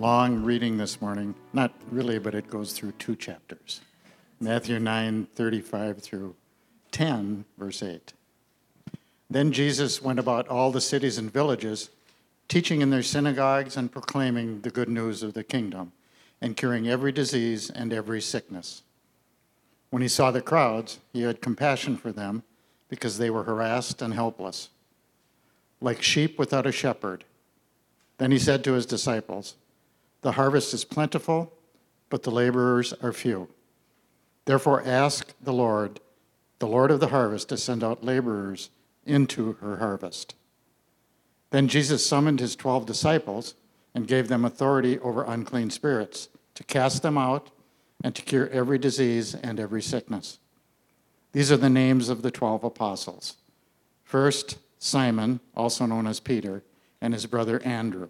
Long reading this morning. Not really, but it goes through two chapters Matthew 9 35 through 10, verse 8. Then Jesus went about all the cities and villages, teaching in their synagogues and proclaiming the good news of the kingdom, and curing every disease and every sickness. When he saw the crowds, he had compassion for them because they were harassed and helpless, like sheep without a shepherd. Then he said to his disciples, The harvest is plentiful, but the laborers are few. Therefore, ask the Lord, the Lord of the harvest, to send out laborers into her harvest. Then Jesus summoned his twelve disciples and gave them authority over unclean spirits to cast them out and to cure every disease and every sickness. These are the names of the twelve apostles. First, Simon, also known as Peter, and his brother Andrew.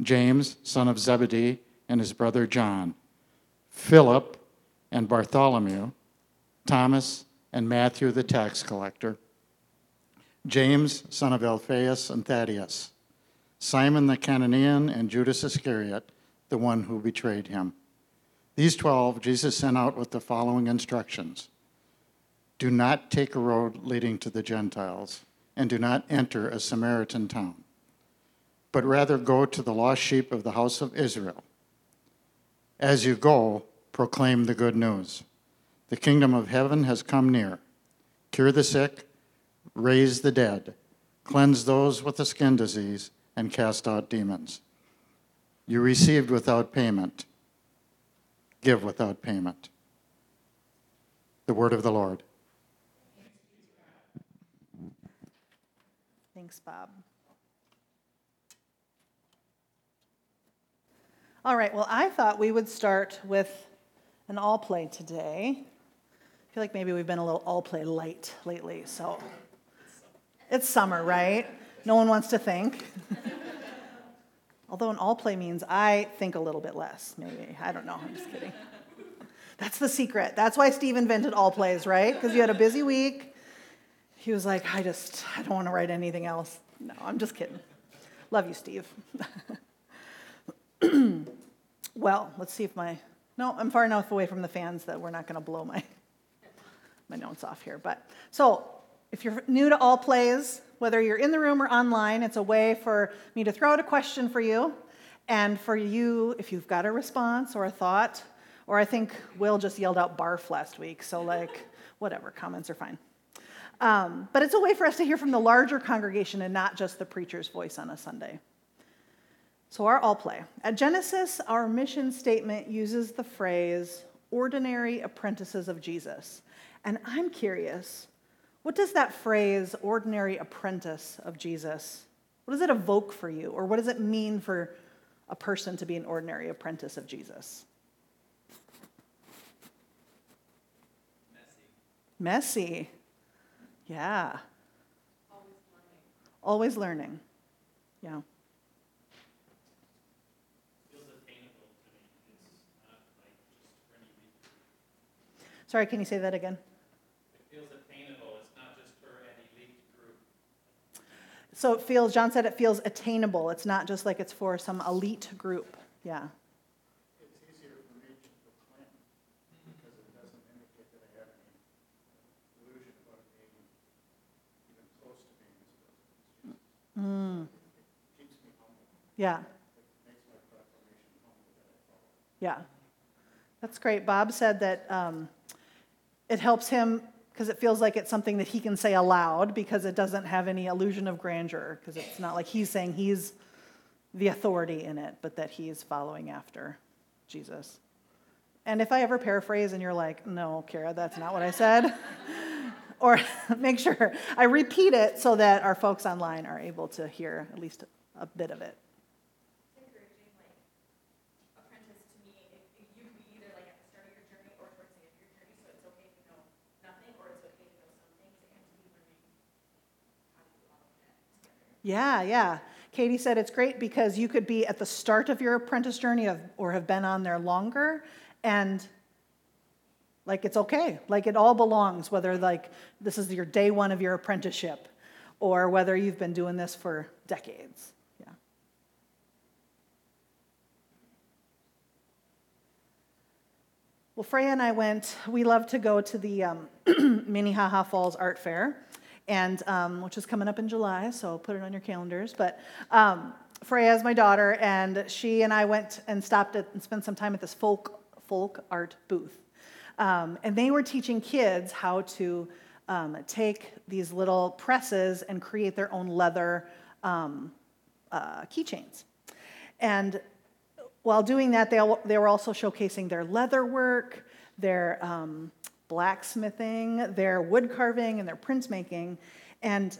James, son of Zebedee, and his brother John. Philip and Bartholomew. Thomas and Matthew the tax collector. James, son of Alphaeus and Thaddeus. Simon the Cananean and Judas Iscariot, the one who betrayed him. These twelve Jesus sent out with the following instructions Do not take a road leading to the Gentiles, and do not enter a Samaritan town, but rather go to the lost sheep of the house of Israel. As you go, proclaim the good news. The kingdom of heaven has come near. Cure the sick, raise the dead, cleanse those with a skin disease, and cast out demons. You received without payment, give without payment. The word of the Lord. Thanks, Bob. All right, well, I thought we would start with an all play today. I feel like maybe we've been a little all play light lately, so it's summer, right? No one wants to think. Although an all play means I think a little bit less, maybe. I don't know, I'm just kidding. That's the secret. That's why Steve invented all plays, right? Because you had a busy week. He was like, I just, I don't want to write anything else. No, I'm just kidding. Love you, Steve. well, let's see if my, no, I'm far enough away from the fans that we're not going to blow my, my notes off here. But so if you're new to all plays, whether you're in the room or online, it's a way for me to throw out a question for you. And for you, if you've got a response or a thought, or I think Will just yelled out barf last week, so like, whatever, comments are fine. Um, but it's a way for us to hear from the larger congregation and not just the preacher's voice on a Sunday. So, our all play. At Genesis, our mission statement uses the phrase ordinary apprentices of Jesus. And I'm curious, what does that phrase, ordinary apprentice of Jesus, what does it evoke for you? Or what does it mean for a person to be an ordinary apprentice of Jesus? Messy. Messy. Yeah. Always learning. Always learning. Yeah. Sorry, can you say that again? So it feels, John said it feels attainable. It's not just like it's for some elite group. Yeah. It's easier for me to proclaim because it doesn't indicate that I have any illusion about being even close to being as close as Mm. It keeps me humble. Yeah. It makes my proclamation humble that I follow. Yeah. That's great. Bob said that um, it helps him because it feels like it's something that he can say aloud because it doesn't have any illusion of grandeur because it's not like he's saying he's the authority in it, but that he's following after Jesus. And if I ever paraphrase and you're like, no, Kara, that's not what I said, or make sure I repeat it so that our folks online are able to hear at least a bit of it. Yeah, yeah. Katie said it's great because you could be at the start of your apprentice journey of, or have been on there longer and like it's okay. Like it all belongs, whether like this is your day one of your apprenticeship or whether you've been doing this for decades. Yeah. Well, Freya and I went, we love to go to the um, Minnehaha Falls Art Fair and um, which is coming up in July, so put it on your calendars. But um, Freya is my daughter, and she and I went and stopped at, and spent some time at this folk folk art booth, um, and they were teaching kids how to um, take these little presses and create their own leather um, uh, keychains, and while doing that, they, they were also showcasing their leather work, their um, blacksmithing, their wood carving, and their printmaking. And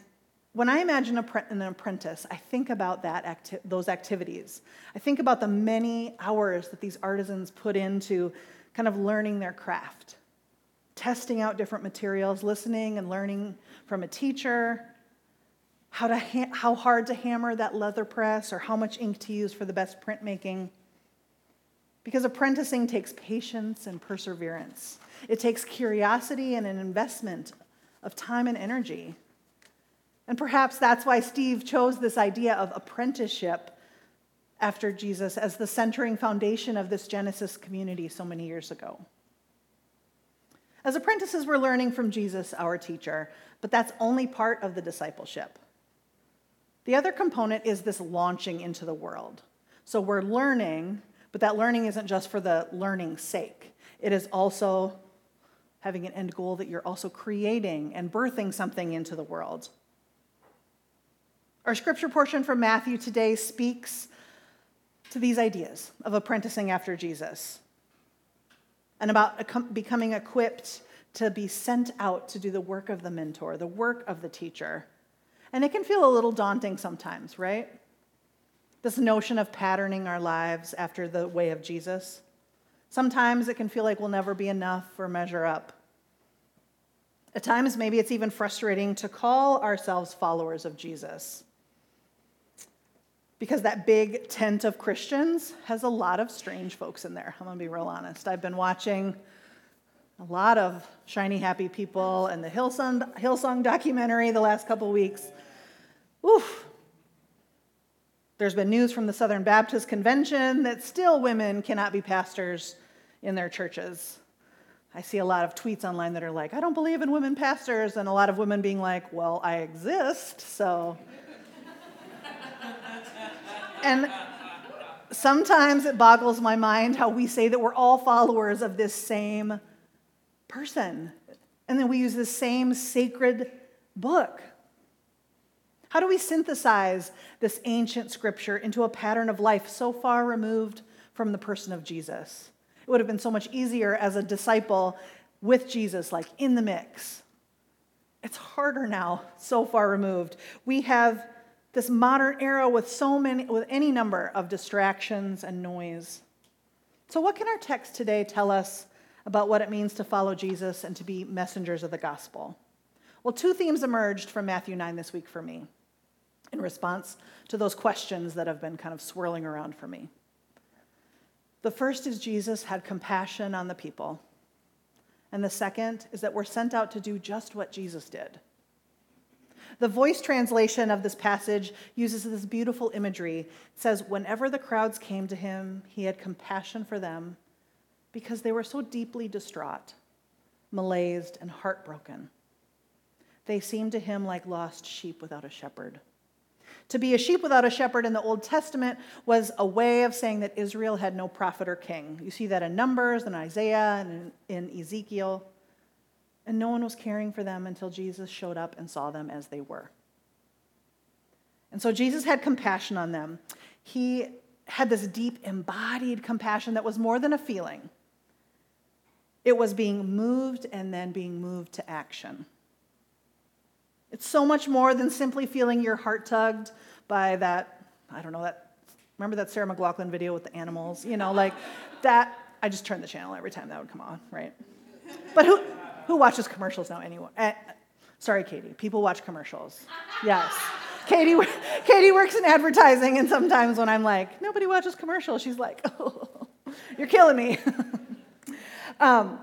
when I imagine an apprentice, I think about that acti- those activities. I think about the many hours that these artisans put into kind of learning their craft, testing out different materials, listening and learning from a teacher, how, to ha- how hard to hammer that leather press, or how much ink to use for the best printmaking. Because apprenticing takes patience and perseverance. It takes curiosity and an investment of time and energy. And perhaps that's why Steve chose this idea of apprenticeship after Jesus as the centering foundation of this Genesis community so many years ago. As apprentices, we're learning from Jesus, our teacher, but that's only part of the discipleship. The other component is this launching into the world. So we're learning, but that learning isn't just for the learning's sake, it is also having an end goal that you're also creating and birthing something into the world. Our scripture portion from Matthew today speaks to these ideas of apprenticing after Jesus and about becoming equipped to be sent out to do the work of the mentor, the work of the teacher. And it can feel a little daunting sometimes, right? This notion of patterning our lives after the way of Jesus. Sometimes it can feel like we'll never be enough or measure up. At times, maybe it's even frustrating to call ourselves followers of Jesus. Because that big tent of Christians has a lot of strange folks in there. I'm to be real honest. I've been watching a lot of shiny, happy people and the Hillsong, Hillsong documentary the last couple weeks. Oof, there's been news from the Southern Baptist Convention that still women cannot be pastors in their churches. I see a lot of tweets online that are like, I don't believe in women pastors, and a lot of women being like, well, I exist, so. and sometimes it boggles my mind how we say that we're all followers of this same person, and then we use the same sacred book. How do we synthesize this ancient scripture into a pattern of life so far removed from the person of Jesus? It would have been so much easier as a disciple with Jesus, like in the mix. It's harder now, so far removed. We have this modern era with so many, with any number of distractions and noise. So, what can our text today tell us about what it means to follow Jesus and to be messengers of the gospel? Well, two themes emerged from Matthew 9 this week for me in response to those questions that have been kind of swirling around for me. The first is Jesus had compassion on the people. And the second is that we're sent out to do just what Jesus did. The voice translation of this passage uses this beautiful imagery. It says, Whenever the crowds came to him, he had compassion for them because they were so deeply distraught, malaised, and heartbroken. They seemed to him like lost sheep without a shepherd. To be a sheep without a shepherd in the Old Testament was a way of saying that Israel had no prophet or king. You see that in Numbers and Isaiah and in Ezekiel. And no one was caring for them until Jesus showed up and saw them as they were. And so Jesus had compassion on them. He had this deep embodied compassion that was more than a feeling, it was being moved and then being moved to action. It's so much more than simply feeling your heart tugged by that, I don't know, that, remember that Sarah McLachlan video with the animals? You know, like that, I just turned the channel every time that would come on, right? But who, who watches commercials now anyway? Eh, sorry, Katie. People watch commercials. Yes. Katie, Katie works in advertising, and sometimes when I'm like, nobody watches commercials, she's like, oh, you're killing me. um,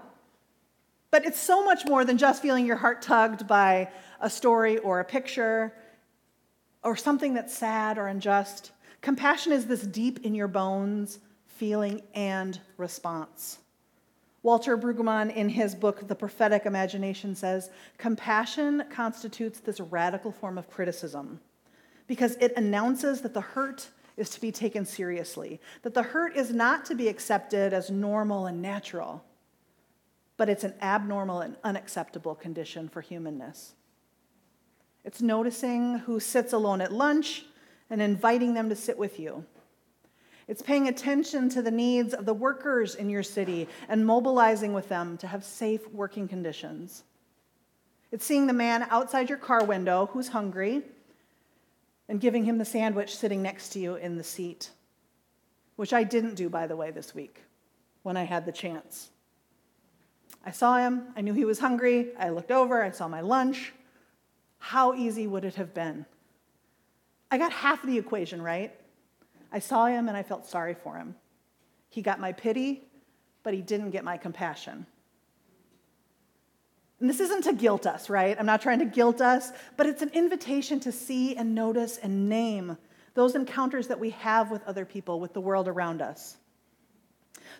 but it's so much more than just feeling your heart tugged by a story or a picture or something that's sad or unjust. Compassion is this deep in your bones feeling and response. Walter Brueggemann, in his book, The Prophetic Imagination, says compassion constitutes this radical form of criticism because it announces that the hurt is to be taken seriously, that the hurt is not to be accepted as normal and natural, but it's an abnormal and unacceptable condition for humanness. It's noticing who sits alone at lunch and inviting them to sit with you. It's paying attention to the needs of the workers in your city and mobilizing with them to have safe working conditions. It's seeing the man outside your car window who's hungry and giving him the sandwich sitting next to you in the seat, which I didn't do, by the way, this week when I had the chance. I saw him, I knew he was hungry, I looked over, I saw my lunch, how easy would it have been? I got half the equation right. I saw him and I felt sorry for him. He got my pity, but he didn't get my compassion. And this isn't to guilt us, right? I'm not trying to guilt us, but it's an invitation to see and notice and name those encounters that we have with other people, with the world around us.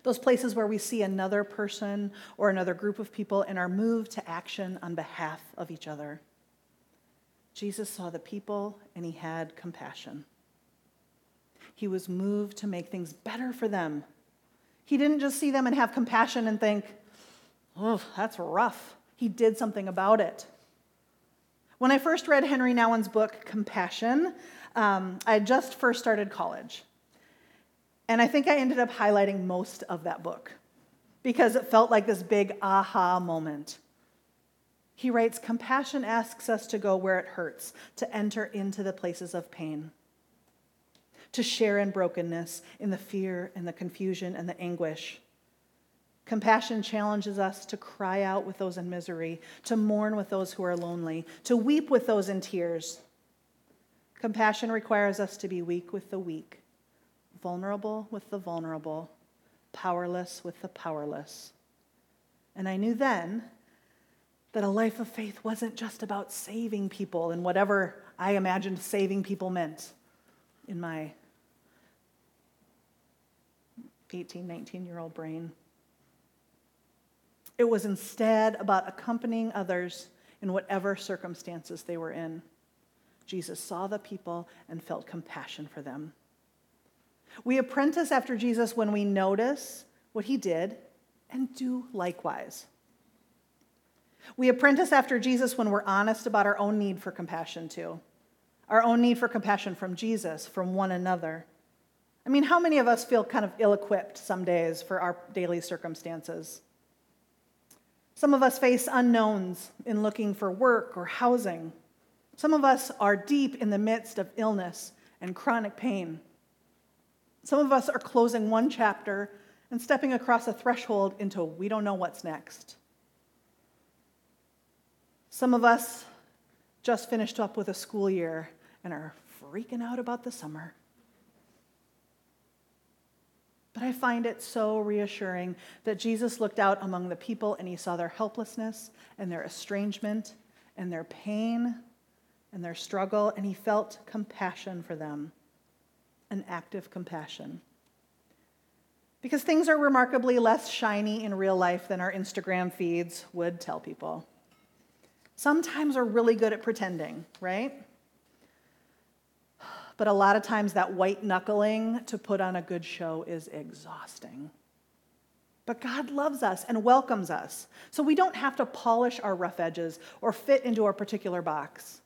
Those places where we see another person or another group of people and are moved to action on behalf of each other. Jesus saw the people and he had compassion. He was moved to make things better for them. He didn't just see them and have compassion and think, oh, that's rough. He did something about it. When I first read Henri Nouwen's book, Compassion, um, I had just first started college. And I think I ended up highlighting most of that book because it felt like this big aha moment. He writes Compassion asks us to go where it hurts, to enter into the places of pain, to share in brokenness, in the fear and the confusion and the anguish. Compassion challenges us to cry out with those in misery, to mourn with those who are lonely, to weep with those in tears. Compassion requires us to be weak with the weak, vulnerable with the vulnerable, powerless with the powerless. And I knew then that a life of faith wasn't just about saving people and whatever I imagined saving people meant in my 18, 19 year old brain. It was instead about accompanying others in whatever circumstances they were in. Jesus saw the people and felt compassion for them. We apprentice after Jesus when we notice what he did and do likewise. We apprentice after Jesus when we're honest about our own need for compassion, too. Our own need for compassion from Jesus, from one another. I mean, how many of us feel kind of ill equipped some days for our daily circumstances? Some of us face unknowns in looking for work or housing. Some of us are deep in the midst of illness and chronic pain. Some of us are closing one chapter and stepping across a threshold into we don't know what's next. Some of us just finished up with a school year and are freaking out about the summer. But I find it so reassuring that Jesus looked out among the people and he saw their helplessness and their estrangement and their pain and their struggle, and he felt compassion for them an active compassion. Because things are remarkably less shiny in real life than our Instagram feeds would tell people sometimes we're really good at pretending, right? but a lot of times that white knuckling to put on a good show is exhausting. But God loves us and welcomes us, so we don't have to polish our rough edges or fit into a particular box.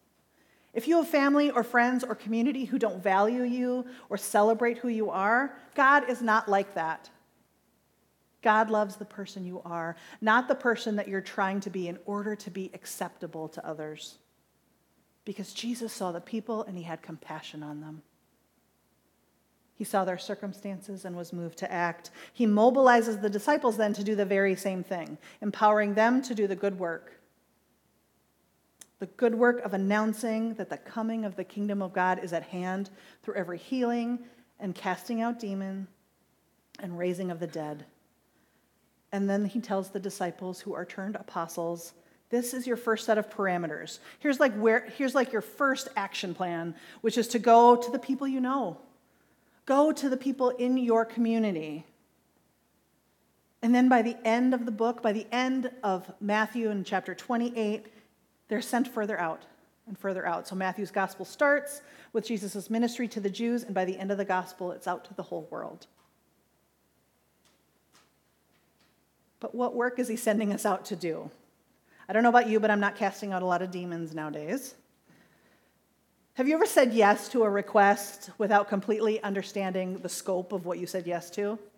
If you have family or friends or community who don't value you or celebrate who you are, God is not like that. God loves the person you are, not the person that you're trying to be in order to be acceptable to others. Because Jesus saw the people and he had compassion on them. He saw their circumstances and was moved to act. He mobilizes the disciples then to do the very same thing, empowering them to do the good work. The good work of announcing that the coming of the kingdom of God is at hand through every healing and casting out demon and raising of the dead. And then he tells the disciples who are turned apostles, this is your first set of parameters. Here's like where here's like your first action plan, which is to go to the people you know. Go to the people in your community. And then by the end of the book, by the end of Matthew in chapter 28, they're sent further out and further out. So Matthew's gospel starts with Jesus' ministry to the Jews, and by the end of the gospel, it's out to the whole world. But what work is he sending us out to do? I don't know about you, but I'm not casting out a lot of demons nowadays. Have you ever said yes to a request without completely understanding the scope of what you said yes to?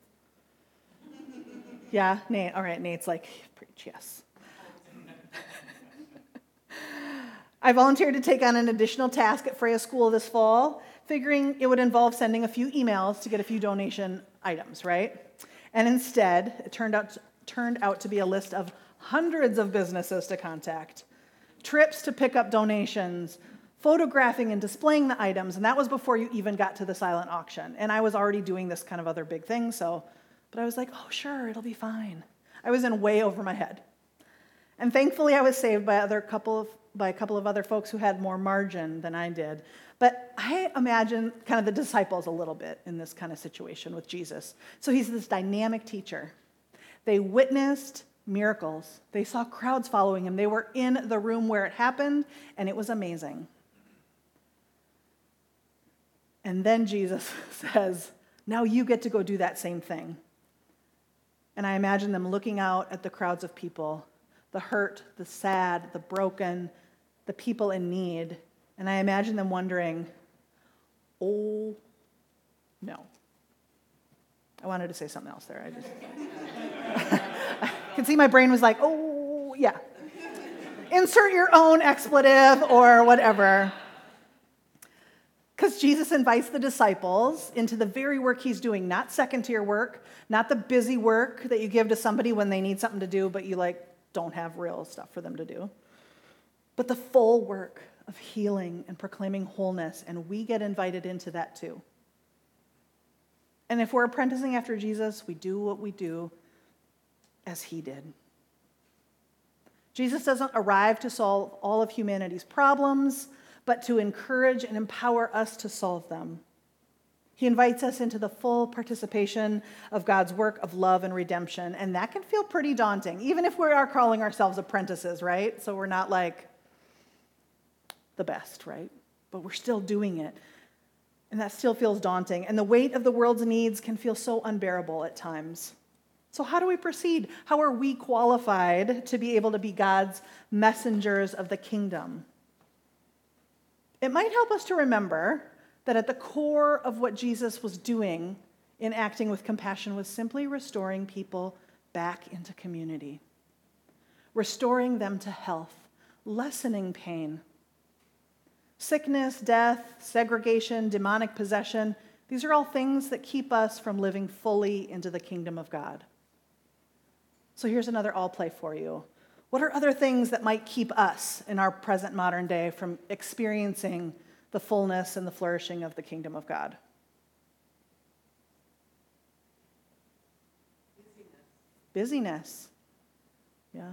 Yeah, Nate. All right, Nate's like, preach yes. I volunteered to take on an additional task at Freya School this fall, figuring it would involve sending a few emails to get a few donation items, right? And instead, it turned out turned out to be a list of hundreds of businesses to contact, trips to pick up donations, photographing and displaying the items, and that was before you even got to the silent auction. And I was already doing this kind of other big thing, so, but I was like, oh, sure, it'll be fine. I was in way over my head. And thankfully, I was saved by, other couple of, by a couple of other folks who had more margin than I did. But I imagine kind of the disciples a little bit in this kind of situation with Jesus. So he's this dynamic teacher they witnessed miracles. They saw crowds following him. They were in the room where it happened, and it was amazing. And then Jesus says, Now you get to go do that same thing. And I imagine them looking out at the crowds of people the hurt, the sad, the broken, the people in need. And I imagine them wondering, Oh, no. I wanted to say something else there. I just. I can see my brain was like, oh, yeah. Insert your own expletive or whatever. Because Jesus invites the disciples into the very work he's doing, not second tier work, not the busy work that you give to somebody when they need something to do, but you like don't have real stuff for them to do, but the full work of healing and proclaiming wholeness, and we get invited into that too. And if we're apprenticing after Jesus, we do what we do as he did. Jesus doesn't arrive to solve all of humanity's problems, but to encourage and empower us to solve them. He invites us into the full participation of God's work of love and redemption, and that can feel pretty daunting, even if we are calling ourselves apprentices, right? So we're not like the best, right? But we're still doing it. And that still feels daunting. And the weight of the world's needs can feel so unbearable at times. So, how do we proceed? How are we qualified to be able to be God's messengers of the kingdom? It might help us to remember that at the core of what Jesus was doing in acting with compassion was simply restoring people back into community, restoring them to health, lessening pain Sickness, death, segregation, demonic possession, these are all things that keep us from living fully into the kingdom of God. So here's another all play for you. What are other things that might keep us in our present modern day from experiencing the fullness and the flourishing of the kingdom of God? Busyness. Busyness. Yeah.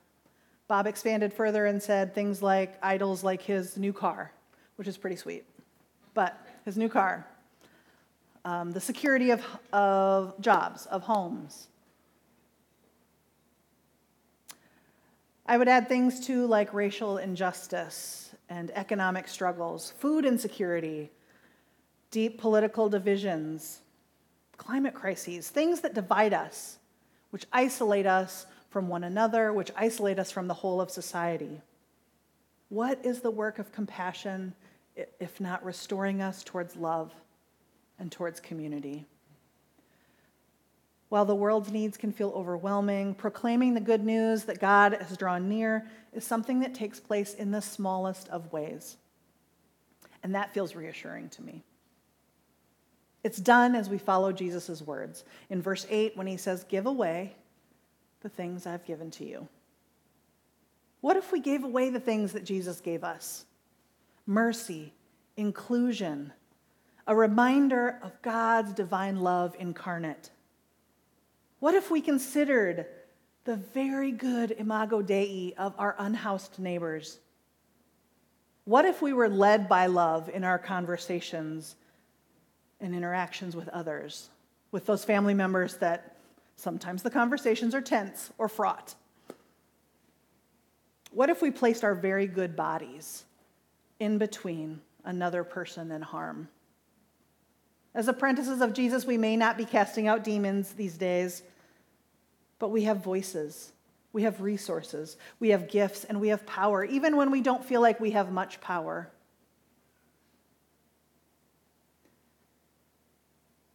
Bob expanded further and said things like idols like his new car, which is pretty sweet. But his new car, um, the security of, of jobs, of homes. I would add things too like racial injustice and economic struggles, food insecurity, deep political divisions, climate crises, things that divide us, which isolate us from one another, which isolate us from the whole of society. What is the work of compassion if not restoring us towards love and towards community? While the world's needs can feel overwhelming, proclaiming the good news that God has drawn near is something that takes place in the smallest of ways. And that feels reassuring to me. It's done as we follow Jesus' words. In verse 8, when he says, Give away the things I've given to you. What if we gave away the things that Jesus gave us? Mercy, inclusion, a reminder of God's divine love incarnate. What if we considered the very good imago Dei of our unhoused neighbors? What if we were led by love in our conversations and interactions with others, with those family members that Sometimes the conversations are tense or fraught. What if we placed our very good bodies in between another person and harm? As apprentices of Jesus, we may not be casting out demons these days, but we have voices, we have resources, we have gifts, and we have power, even when we don't feel like we have much power.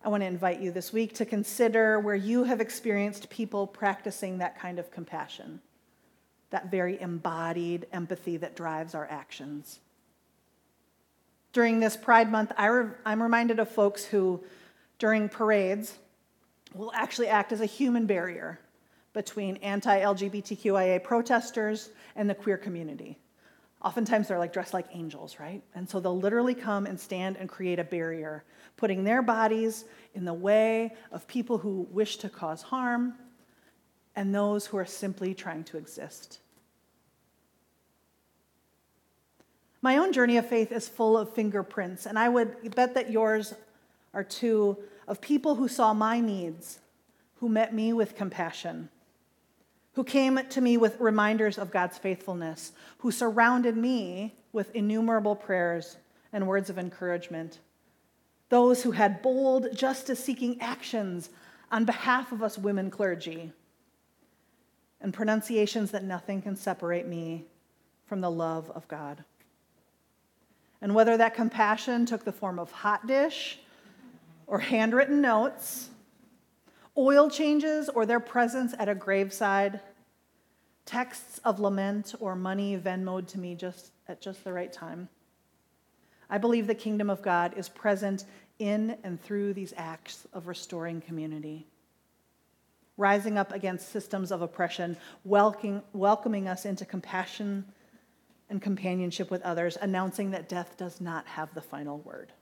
I want to invite you this week to consider where you have experienced people practicing that kind of compassion, that very embodied empathy that drives our actions. During this Pride Month, I am reminded of folks who, during parades, will actually act as a human barrier between anti LGBTQIA protesters and the queer community. Oftentimes they're like dressed like angels, right? And so they'll literally come and stand and create a barrier, putting their bodies in the way of people who wish to cause harm and those who are simply trying to exist. My own journey of faith is full of fingerprints, and I would bet that yours are too, of people who saw my needs, who met me with compassion who came to me with reminders of God's faithfulness, who surrounded me with innumerable prayers and words of encouragement. Those who had bold, justice seeking actions on behalf of us women clergy, and pronunciations that nothing can separate me from the love of God. And whether that compassion took the form of hot dish or handwritten notes, oil changes or their presence at a graveside, texts of lament or money Venmoed to me just at just the right time. I believe the kingdom of God is present in and through these acts of restoring community. Rising up against systems of oppression, welcoming, welcoming us into compassion and companionship with others, announcing that death does not have the final word.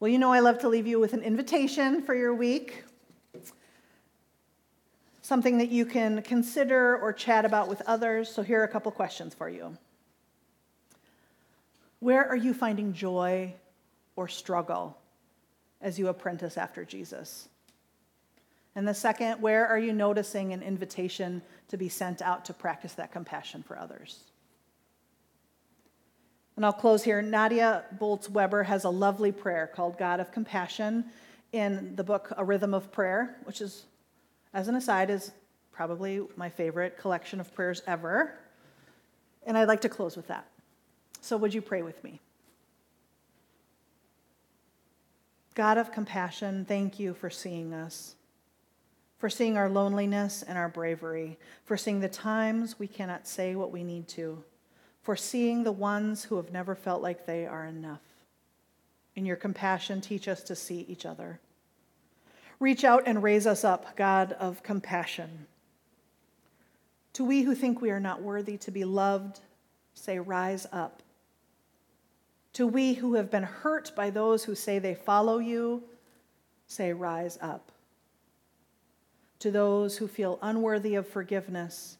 Well, you know, I love to leave you with an invitation for your week, something that you can consider or chat about with others. So, here are a couple questions for you. Where are you finding joy or struggle as you apprentice after Jesus? And the second, where are you noticing an invitation to be sent out to practice that compassion for others? And I'll close here. Nadia Bolz Weber has a lovely prayer called God of Compassion in the book A Rhythm of Prayer, which is, as an aside, is probably my favorite collection of prayers ever. And I'd like to close with that. So, would you pray with me? God of compassion, thank you for seeing us, for seeing our loneliness and our bravery, for seeing the times we cannot say what we need to for seeing the ones who have never felt like they are enough. In your compassion, teach us to see each other. Reach out and raise us up, God of compassion. To we who think we are not worthy to be loved, say, Rise up. To we who have been hurt by those who say they follow you, say, Rise up. to those who feel unworthy of forgiveness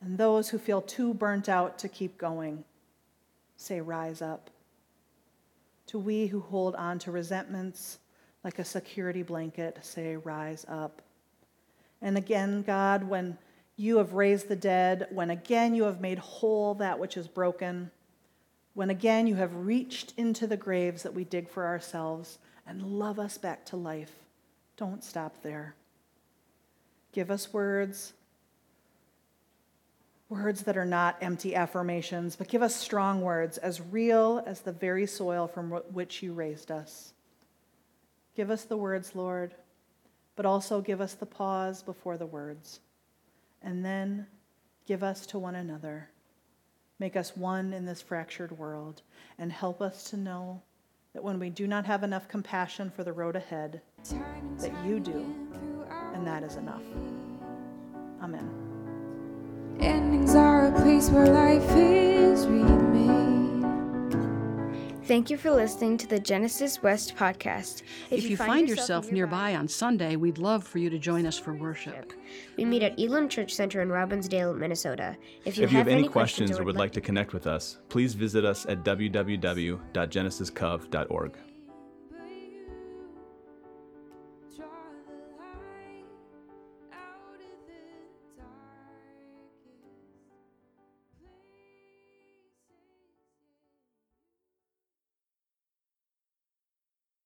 and those who feel too burnt out to keep going. Say, rise up. To we who hold on to resentments like a security blanket, say, rise up. And again, God, when you have raised the dead, when again you have made whole that which is broken, when again you have reached into the graves that we dig for ourselves and love us back to life, don't stop there. Give us words, words that are not empty affirmations, but give us strong words as real as the very soil from which you raised us. Give us the words, Lord, but also give us the pause before the words. And then give us to one another. Make us one in this fractured world and help us to know that when we do not have enough compassion for the road ahead, that you do, and that is enough. Amen. Endings are a place where life is remade. Thank you for listening to the Genesis West podcast. If, if you, you, find, find yourself, yourself nearby, nearby on Sunday, we'd love for you to join us for worship. We meet at Elam Church Center in Robbinsdale, Minnesota. If you, if you have, have, any questions or would like to connect with us, please visit us at www.genesiscov.org.